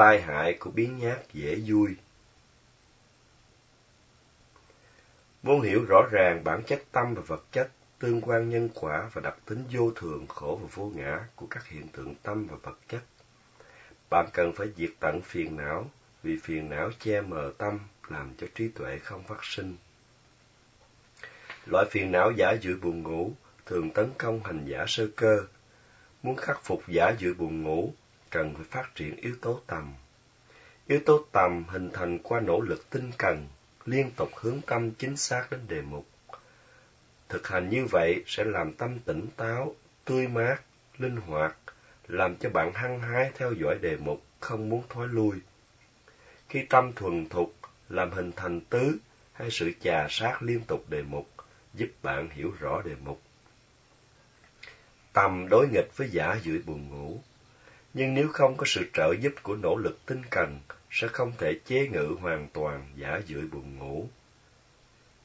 tai hại của biến nhát dễ vui. Muốn hiểu rõ ràng bản chất tâm và vật chất, tương quan nhân quả và đặc tính vô thường, khổ và vô ngã của các hiện tượng tâm và vật chất, bạn cần phải diệt tận phiền não, vì phiền não che mờ tâm, làm cho trí tuệ không phát sinh. Loại phiền não giả dự buồn ngủ thường tấn công hành giả sơ cơ. Muốn khắc phục giả dự buồn ngủ, cần phải phát triển yếu tố tầm. Yếu tố tầm hình thành qua nỗ lực tinh cần, liên tục hướng tâm chính xác đến đề mục. Thực hành như vậy sẽ làm tâm tỉnh táo, tươi mát, linh hoạt, làm cho bạn hăng hái theo dõi đề mục, không muốn thoái lui. Khi tâm thuần thục, làm hình thành tứ hay sự chà sát liên tục đề mục, giúp bạn hiểu rõ đề mục. Tâm đối nghịch với giả dưỡi buồn ngủ, nhưng nếu không có sự trợ giúp của nỗ lực tinh cần, sẽ không thể chế ngự hoàn toàn giả dưỡi buồn ngủ.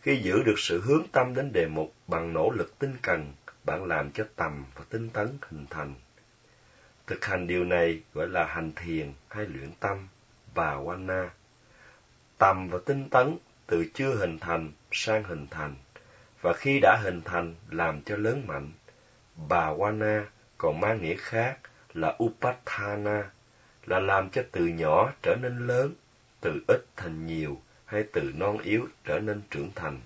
Khi giữ được sự hướng tâm đến đề mục bằng nỗ lực tinh cần, bạn làm cho tầm và tinh tấn hình thành. Thực hành điều này gọi là hành thiền hay luyện tâm, và wana. Tầm và tinh tấn từ chưa hình thành sang hình thành, và khi đã hình thành làm cho lớn mạnh. Bà wana còn mang nghĩa khác là upatthana, là làm cho từ nhỏ trở nên lớn, từ ít thành nhiều, hay từ non yếu trở nên trưởng thành.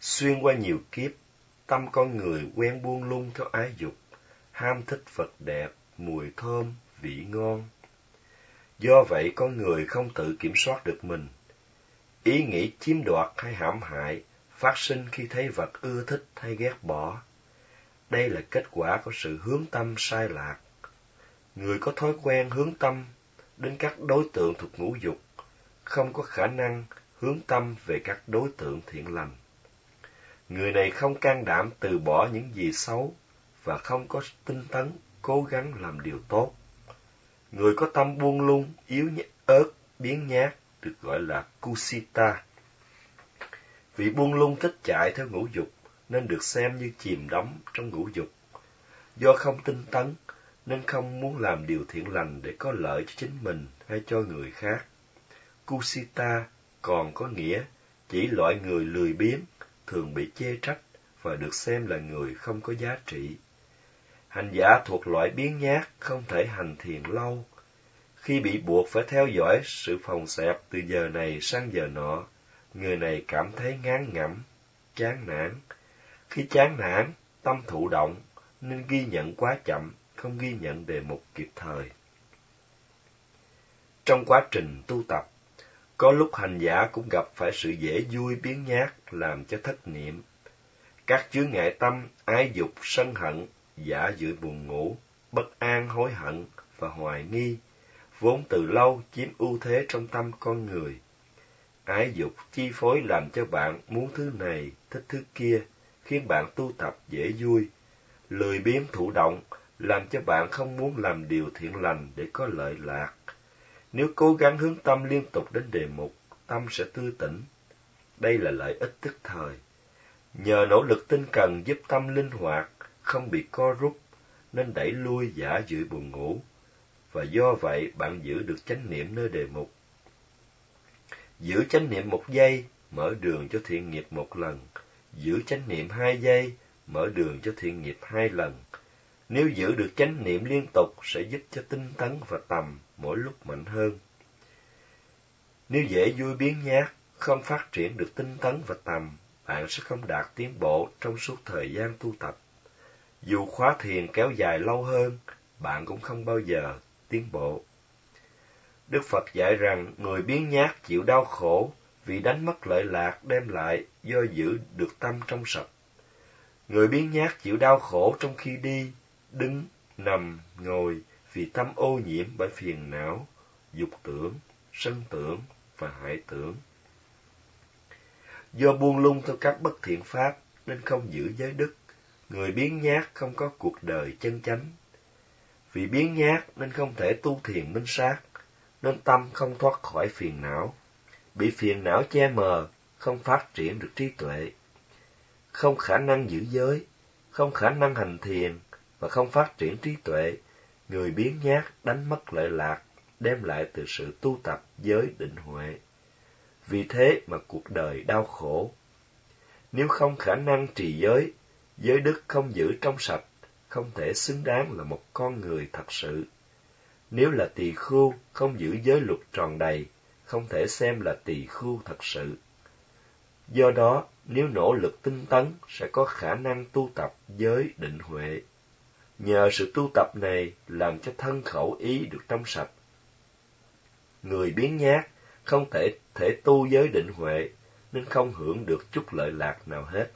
Xuyên qua nhiều kiếp, tâm con người quen buông lung theo ái dục, ham thích vật đẹp, mùi thơm, vị ngon. Do vậy con người không tự kiểm soát được mình. Ý nghĩ chiếm đoạt hay hãm hại phát sinh khi thấy vật ưa thích hay ghét bỏ. Đây là kết quả của sự hướng tâm sai lạc. Người có thói quen hướng tâm đến các đối tượng thuộc ngũ dục, không có khả năng hướng tâm về các đối tượng thiện lành. Người này không can đảm từ bỏ những gì xấu và không có tinh tấn cố gắng làm điều tốt. Người có tâm buông lung, yếu ớt, biến nhát được gọi là kusita. Vì buông lung thích chạy theo ngũ dục nên được xem như chìm đắm trong ngũ dục. Do không tinh tấn nên không muốn làm điều thiện lành để có lợi cho chính mình hay cho người khác. Kusita còn có nghĩa chỉ loại người lười biếng, thường bị chê trách và được xem là người không có giá trị. Hành giả thuộc loại biến nhát, không thể hành thiền lâu. Khi bị buộc phải theo dõi sự phòng xẹp từ giờ này sang giờ nọ, người này cảm thấy ngán ngẩm, chán nản. Khi chán nản, tâm thụ động, nên ghi nhận quá chậm, không ghi nhận đề mục kịp thời. Trong quá trình tu tập, có lúc hành giả cũng gặp phải sự dễ vui biến nhát làm cho thất niệm. Các chướng ngại tâm, ái dục, sân hận, giả dự buồn ngủ, bất an, hối hận và hoài nghi, vốn từ lâu chiếm ưu thế trong tâm con người. Ái dục chi phối làm cho bạn muốn thứ này, thích thứ kia, khiến bạn tu tập dễ vui. Lười biếng thụ động làm cho bạn không muốn làm điều thiện lành để có lợi lạc. Nếu cố gắng hướng tâm liên tục đến đề mục, tâm sẽ tươi tỉnh. Đây là lợi ích tức thời. Nhờ nỗ lực tinh cần giúp tâm linh hoạt, không bị co rút, nên đẩy lui giả dự buồn ngủ. Và do vậy bạn giữ được chánh niệm nơi đề mục. Giữ chánh niệm một giây, mở đường cho thiện nghiệp một lần. Giữ chánh niệm hai giây, mở đường cho thiện nghiệp hai lần. Nếu giữ được chánh niệm liên tục sẽ giúp cho tinh tấn và tầm mỗi lúc mạnh hơn. Nếu dễ vui biến nhát, không phát triển được tinh tấn và tầm, bạn sẽ không đạt tiến bộ trong suốt thời gian tu tập. Dù khóa thiền kéo dài lâu hơn, bạn cũng không bao giờ tiến bộ. Đức Phật dạy rằng người biến nhát chịu đau khổ vì đánh mất lợi lạc đem lại do giữ được tâm trong sạch. Người biến nhát chịu đau khổ trong khi đi, đứng, nằm, ngồi vì tâm ô nhiễm bởi phiền não, dục tưởng, sân tưởng và hại tưởng. Do buông lung theo các bất thiện pháp nên không giữ giới đức, người biến nhát không có cuộc đời chân chánh. Vì biến nhát nên không thể tu thiền minh sát, nên tâm không thoát khỏi phiền não. Bị phiền não che mờ, không phát triển được trí tuệ. Không khả năng giữ giới, không khả năng hành thiền, và không phát triển trí tuệ, người biến nhát đánh mất lợi lạc, đem lại từ sự tu tập giới định huệ. Vì thế mà cuộc đời đau khổ. Nếu không khả năng trì giới, giới đức không giữ trong sạch, không thể xứng đáng là một con người thật sự. Nếu là tỳ khưu không giữ giới luật tròn đầy, không thể xem là tỳ khưu thật sự. Do đó, nếu nỗ lực tinh tấn sẽ có khả năng tu tập giới định huệ. Nhờ sự tu tập này làm cho thân khẩu ý được trong sạch. Người biến nhát không thể thể tu giới định huệ nên không hưởng được chút lợi lạc nào hết.